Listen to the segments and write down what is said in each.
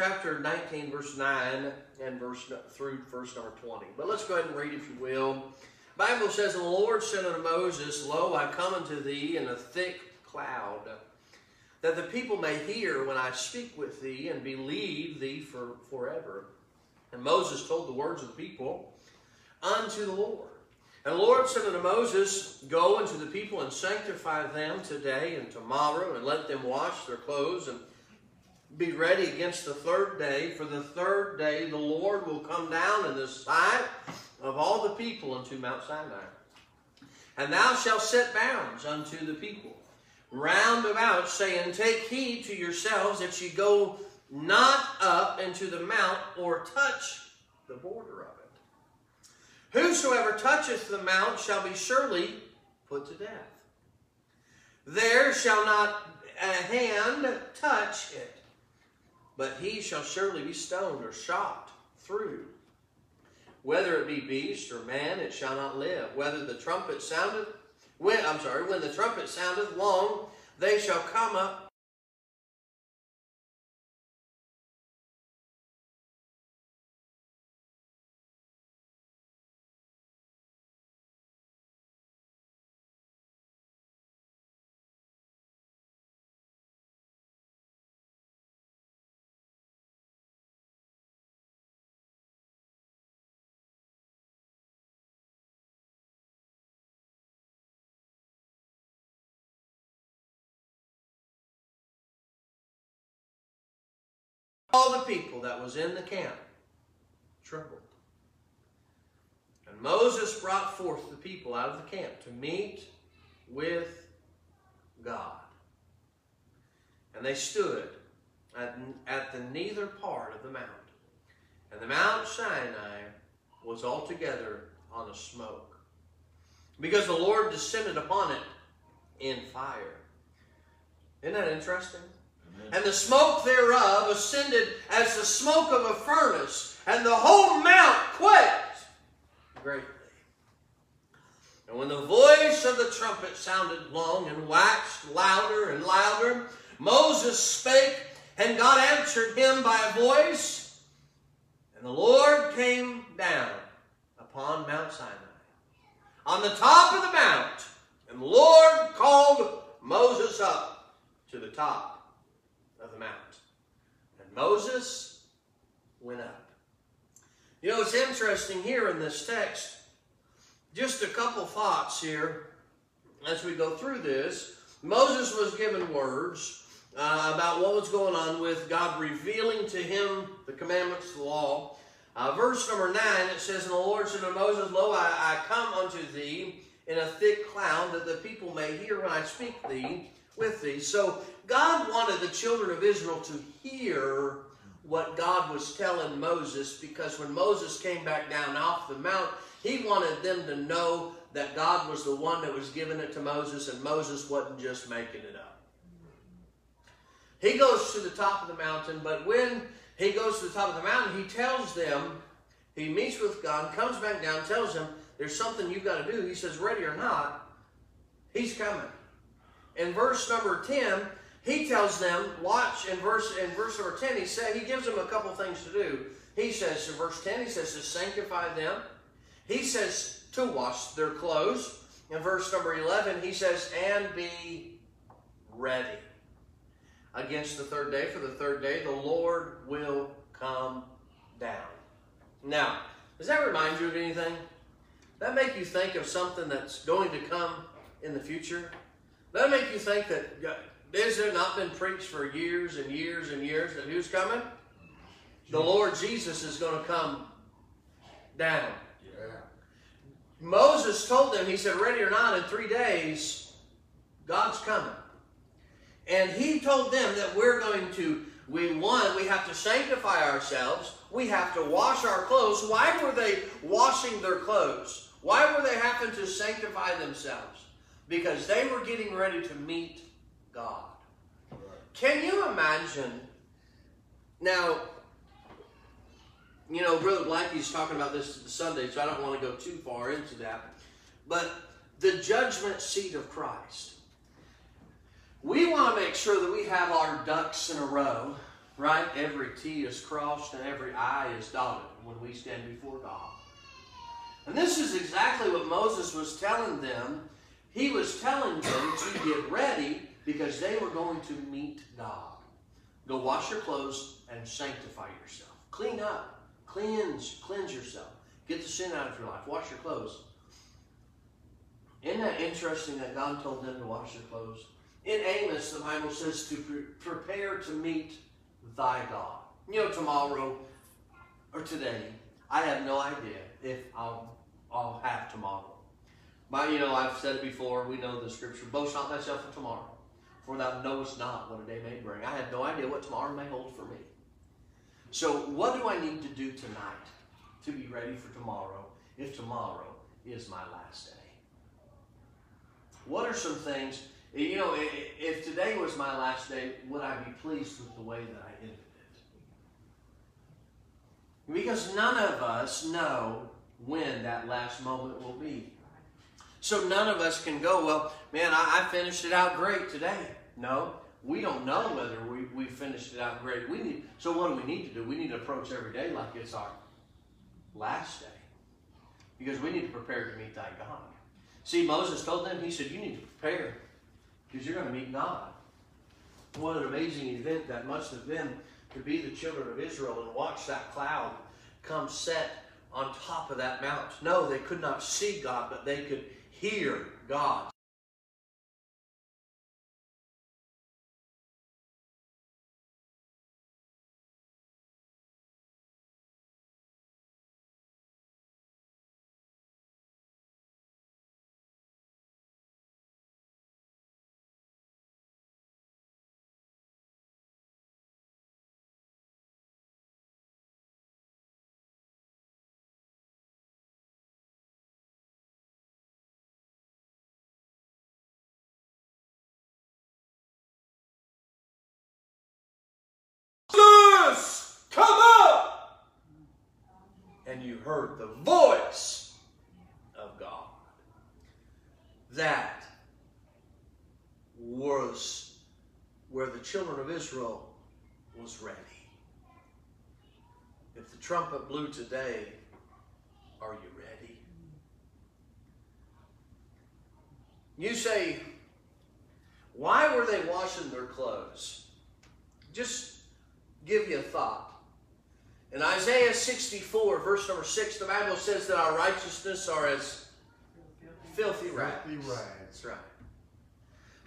chapter 19, verse 9, and verse through verse number 20. But let's go ahead and read, if you will. Bible says, the Lord said unto Moses, Lo, I come unto thee in a thick cloud, that the people may hear when I speak with thee, and believe thee for forever. And Moses told the words of the people unto the Lord. And the Lord said unto Moses, Go unto the people and sanctify them today and tomorrow, and let them wash their clothes and be ready against the third day. For the third day the Lord will come down in the sight of all the people unto Mount Sinai. And thou shalt set bounds unto the people round about, saying, Take heed to yourselves that ye go not up into the mount or touch the border of it. Whosoever toucheth the mount shall be surely put to death. There shall not a hand touch it, but he shall surely be stoned or shot through. Whether it be beast or man, it shall not live. Whether the trumpet soundeth, when, I'm sorry, when the trumpet soundeth long, they shall come up all the people that was in the camp trembled. And Moses brought forth the people out of the camp to meet with God. And they stood at, at the neither part of the mount. And the Mount Sinai was altogether on a smoke. Because the Lord descended upon it in fire. Isn't that interesting? And the smoke thereof ascended as the smoke of a furnace, and the whole mount quaked greatly. And when the voice of the trumpet sounded long and waxed louder and louder, Moses spake, and God answered him by a voice, and the Lord came down upon Mount Sinai, on the top of the mount, and the Lord called Moses up to the top. And Moses went up. You know, it's interesting here in this text, just a couple thoughts here as we go through this. Moses was given words uh, about what was going on with God revealing to him the commandments, the law. Uh, verse number 9, it says, And the Lord said to Moses, Lo, I, I come unto thee in a thick cloud, that the people may hear when I speak thee with thee. So God wanted the children of Israel to hear what God was telling Moses because when Moses came back down off the mount, he wanted them to know that God was the one that was giving it to Moses and Moses wasn't just making it up. He goes to the top of the mountain, but when he goes to the top of the mountain, he tells them, he meets with God, comes back down, tells them, there's something you've got to do. He says, ready or not, he's coming in verse number 10, he tells them, watch in verse in verse number 10, he said he gives them a couple things to do. He says in verse 10, he says to sanctify them. He says to wash their clothes. In verse number 11, he says, and be ready against the third day. For the third day, the Lord will come down. Now, does that remind you of anything? That make you think of something that's going to come in the future? That'll make you think that has there not been preached for years and years and years that who's coming? The Lord Jesus is going to come down. Yeah. Moses told them, he said, ready or not, in three days, God's coming. And he told them that we're going to, we one, we have to sanctify ourselves. We have to wash our clothes. Why were they washing their clothes? Why were they having to sanctify themselves? Because they were getting ready to meet God. Right. Can you imagine? Now, you know, Brother Blackie's talking about this Sunday, so I don't want to go too far into that. But the judgment seat of Christ. We want to make sure that we have our ducks in a row Right? Every T is crossed and every I is dotted when we stand before God. And this is exactly what Moses was telling them. He was telling them to get ready because they were going to meet God. Go wash your clothes and sanctify yourself. Clean up. Cleanse. Cleanse yourself. Get the sin out of your life. Wash your clothes. Isn't that interesting that God told them to wash their clothes? In Amos, the Bible says to pre prepare to meet thy God. You know, tomorrow or today, I have no idea if I'll, I'll have tomorrow. You know, I've said it before, we know the scripture, boast not thyself of tomorrow, for thou knowest not what a day may bring. I have no idea what tomorrow may hold for me. So what do I need to do tonight to be ready for tomorrow if tomorrow is my last day? What are some things, eh, you know, eh, eh, if today was my last day, would I be pleased with the way that I ended it? Because none of us know when that last moment will be. So none of us can go, well, man, I, I finished it out great today. No, we don't know whether we, we finished it out great. We need so what do we need to do? We need to approach every day like it's our last day. Because we need to prepare to meet thy God. See, Moses told them, he said, you need to prepare because you're going to meet God. What an amazing event that must have been to be the children of Israel and watch that cloud come set on top of that mount. No, they could not see God, but they could hear God. And you heard the voice of God. That was where the children of Israel was ready. If the trumpet blew today, are you ready? You say, why were they washing their clothes? Just give you a thought. In Isaiah 64, verse number 6, the Bible says that our righteousness are as filthy rags. Filthy rags. That's right.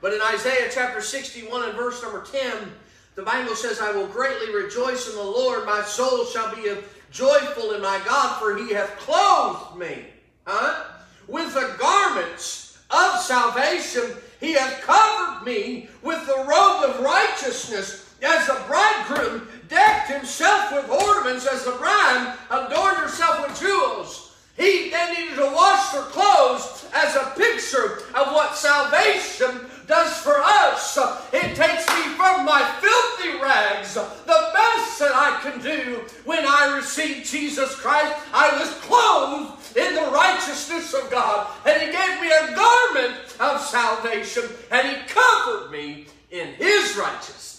But in Isaiah chapter 61 and verse number 10, the Bible says, I will greatly rejoice in the Lord. My soul shall be joyful in my God, for he hath clothed me huh? with the garments of salvation. He hath covered me with the robe of righteousness as the bridegroom decked himself with ornaments as the bride adorned herself with jewels. He then needed to wash her clothes as a picture of what salvation does for us. It takes me from my filthy rags, the best that I can do when I received Jesus Christ. I was clothed in the righteousness of God, and He gave me a garment of salvation, and He covered me in His righteousness.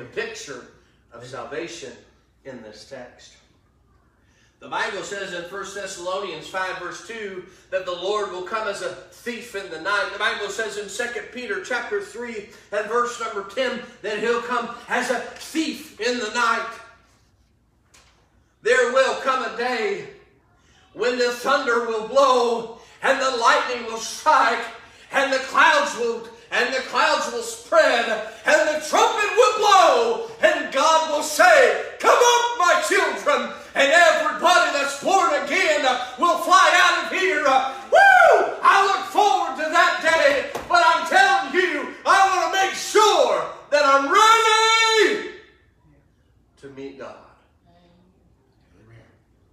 The picture of salvation in this text. The Bible says in 1 Thessalonians 5 verse 2 that the Lord will come as a thief in the night. The Bible says in 2 Peter chapter 3 and verse number 10 that he'll come as a thief in the night. There will come a day when the thunder will blow and the lightning will strike and the clouds will and the clouds will spread, and the trumpet will blow, and God will say, Come up, my children, and everybody that's born again will fly out of here. Woo! I look forward to that day, but I'm telling you, I want to make sure that I'm ready to meet God.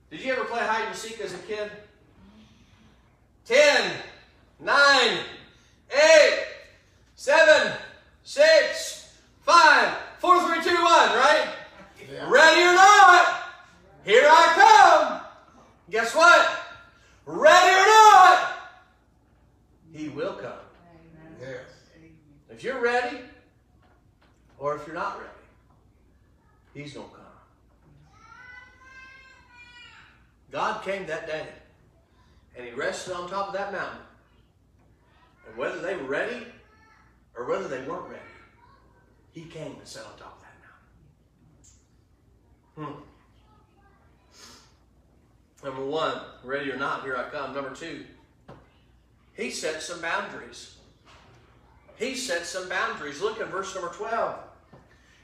Did you ever play hide and seek as a kid? Ten, nine, eight, seven, six, five, four, three, two, one, right? Yeah. Ready or not, here I come. Guess what? Ready or not, he will come. Yes. If you're ready, or if you're not ready, He's going to come. God came that day, and He rested on top of that mountain. And whether they were ready or whether they weren't ready, He came and sat on top of that mountain. Hmm. Number one, ready or not, here I come. Number two, He set some boundaries. He set some boundaries. Look at verse number 12.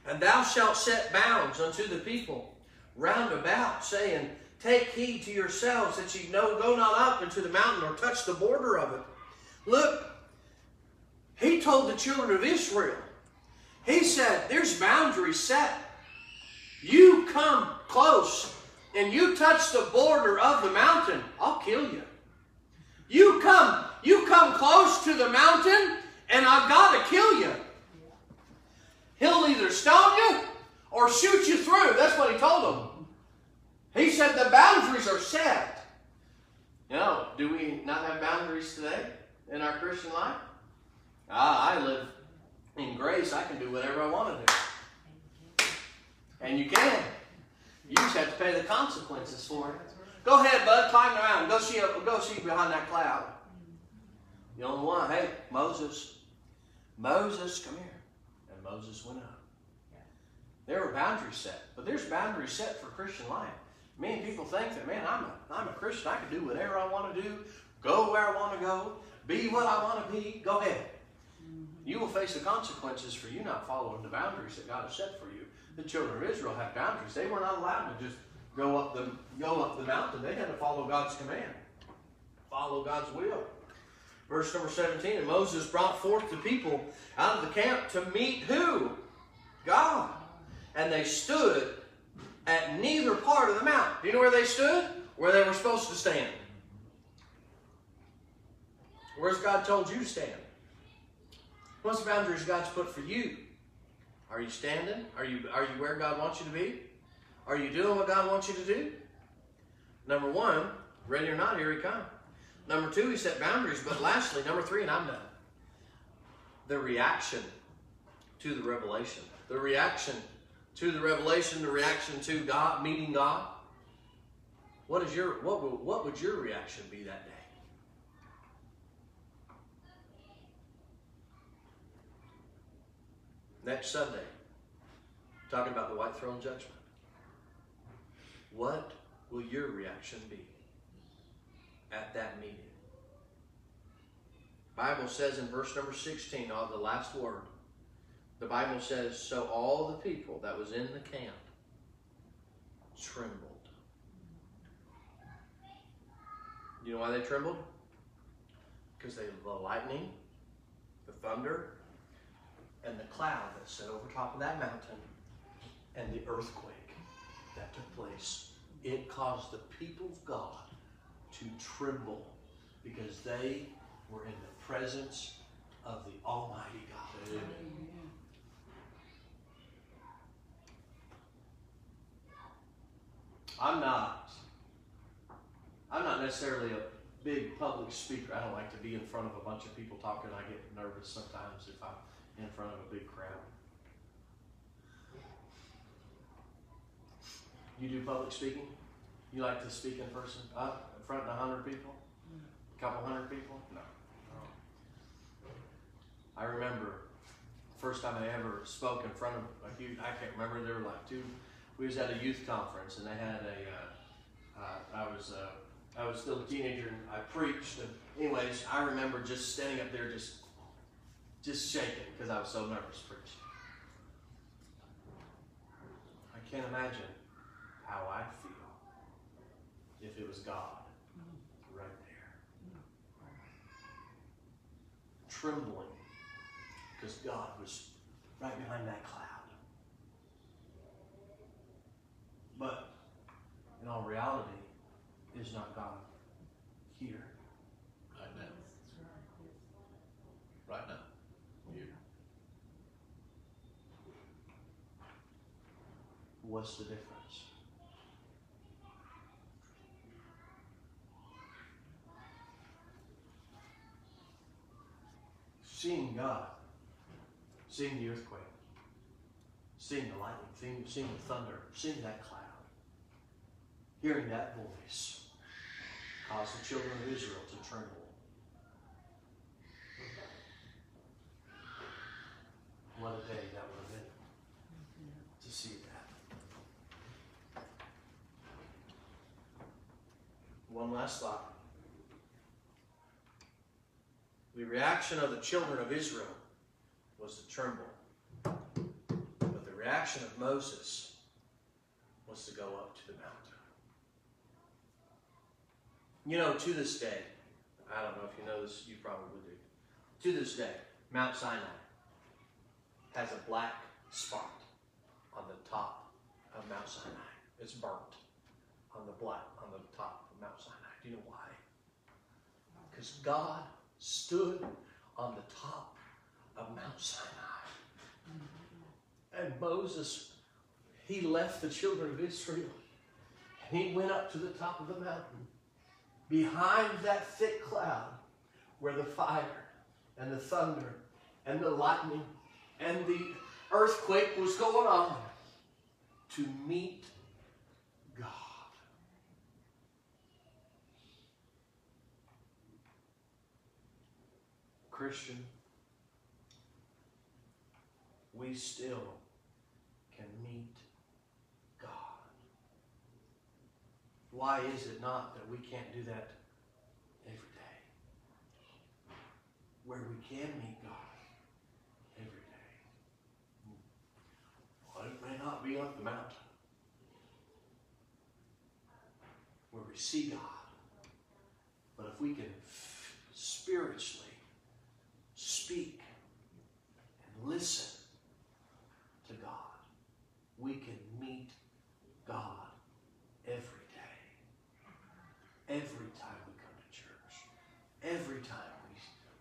And thou shalt set bounds unto the people round about, saying, Take heed to yourselves that ye know, go not up into the mountain or touch the border of it. Look, he told the children of Israel, he said, There's boundaries set. You come close and you touch the border of the mountain, I'll kill you. You come, you come close to the mountain, and I've got to kill you. He'll either stone you or shoot you through. That's what he told them. He said the boundaries are set. Know, do we not have boundaries today in our Christian life? Ah, I live in grace. I can do whatever I want to do. And you can. You just have to pay the consequences for it. Go ahead, bud. Climb around. Go see, go see behind that cloud. you The only one. Hey, Moses. Moses, come here. Moses went up. There were boundaries set. But there's boundaries set for Christian life. Many people think that, man, I'm a, I'm a Christian. I can do whatever I want to do, go where I want to go, be what I want to be. Go ahead. Mm-hmm. You will face the consequences for you not following the boundaries that God has set for you. The children of Israel had boundaries. They were not allowed to just go up the go up the mountain. They had to follow God's command, follow God's will. Verse number 17, and Moses brought forth the people out of the camp to meet who? God. And they stood at neither part of the mount. Do you know where they stood? Where they were supposed to stand. Where's God told you to stand? What's the boundaries God's put for you? Are you standing? Are you, are you where God wants you to be? Are you doing what God wants you to do? Number one, ready or not, here he comes. Number two, he set boundaries. But lastly, number three, and I'm done. The reaction to the revelation. The reaction to the revelation, the reaction to God, meeting God. What is your what will, what would your reaction be that day? Next Sunday, talking about the white throne judgment. What will your reaction be at that meeting? Bible says in verse number 16, all the last word, the Bible says, So all the people that was in the camp trembled. You know why they trembled? Because they the lightning, the thunder, and the cloud that set over top of that mountain, and the earthquake that took place. It caused the people of God to tremble because they were in the presence of the Almighty God. Amen. I'm not. I'm not necessarily a big public speaker. I don't like to be in front of a bunch of people talking. I get nervous sometimes if I'm in front of a big crowd. You do public speaking? You like to speak in person? Front of a hundred people? A couple hundred people? No. no. I remember first time I ever spoke in front of a huge, I can't remember, there were like two we was at a youth conference and they had a. Uh, uh, I was uh, I was still a teenager and I preached. And anyways, I remember just standing up there, just just shaking because I was so nervous preaching. I can't imagine how I'd feel if it was God right there, trembling because God was right behind that cloud. But in all reality, is not God here? Right now. Right now. Here. What's the difference? Seeing God, seeing the earthquake, seeing the lightning, seeing, seeing the thunder, seeing that cloud, hearing that voice caused the children of Israel to tremble. What a day that would have been to see that. One last thought. The reaction of the children of Israel was to tremble. But the reaction of Moses was to go up to the mountain. You know, to this day, I don't know if you know this, you probably do. To this day, Mount Sinai has a black spot on the top of Mount Sinai. It's burnt on the black on the top of Mount Sinai. Do you know why? Because God stood on the top of Mount Sinai. And Moses, he left the children of Israel and he went up to the top of the mountain. Behind that thick cloud where the fire and the thunder and the lightning and the earthquake was going on to meet God. Christian, we still can meet God. Why is it not that we can't do that every day? Where we can meet God every day. Well, it may not be up the mountain where we see God, but if we can f- spiritually speak and listen to God, we can meet God every day. Every time we come to church, every time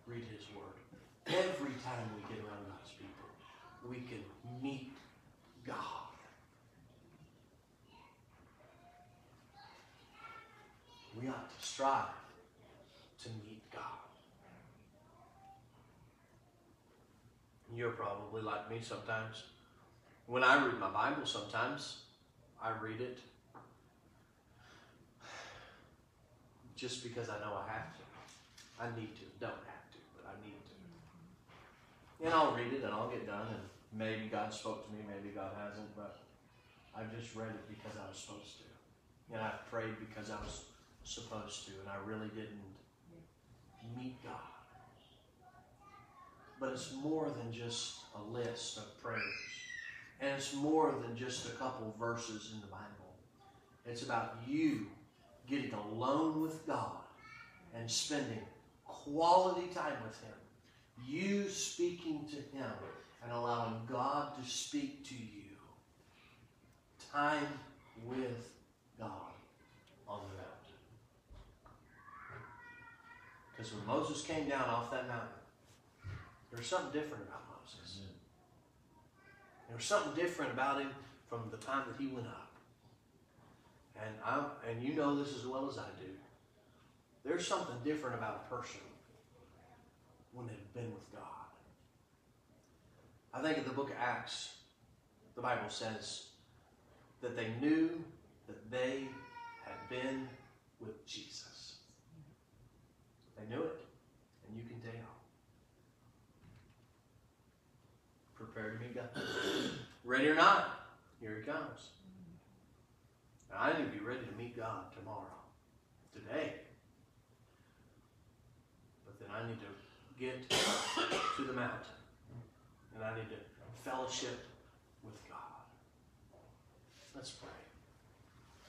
we read His Word, every time we get around God's people, we can meet God. We ought to strive to meet God. You're probably like me sometimes. When I read my Bible, sometimes I read it just because I know I have to. I need to. Don't have to, but I need to. And I'll read it and I'll get done, and maybe God spoke to me, maybe God hasn't, but I've just read it because I was supposed to. And I've prayed because I was supposed to, and I really didn't meet God. But it's more than just a list of prayers. And it's more than just a couple verses in the Bible. It's about you getting alone with God and spending quality time with Him. You speaking to Him and allowing God to speak to you. Time with God on the mountain. When Moses came down off that mountain, there was something different about Moses. There was something different about him from the time that he went up. And I and you know this as well as I do. There's something different about a person when they've been with God. I think in the book of Acts, the Bible says that they knew that they had been with Jesus. They knew it, and you can tell. Prepare to meet God. Ready or not, here he comes. Now, I need to be ready to meet God tomorrow, today. But then I need to get to the mountain, and I need to fellowship with God. Let's pray.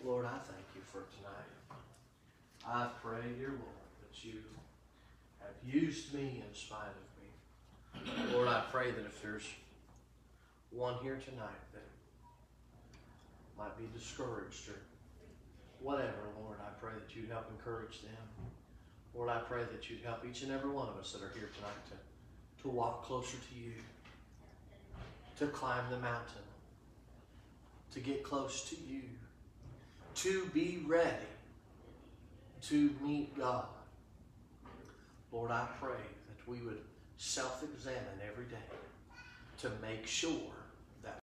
Lord, I thank you for tonight. I pray, dear Lord, that you have used me in spite of me. Lord, I pray that if there's one here tonight that might be discouraged or whatever, Lord, I pray that you'd help encourage them. Lord, I pray that you'd help each and every one of us that are here tonight to, to walk closer to you, to climb the mountain, to get close to you, to be ready to meet God. Lord, I pray that we would self examine every day to make sure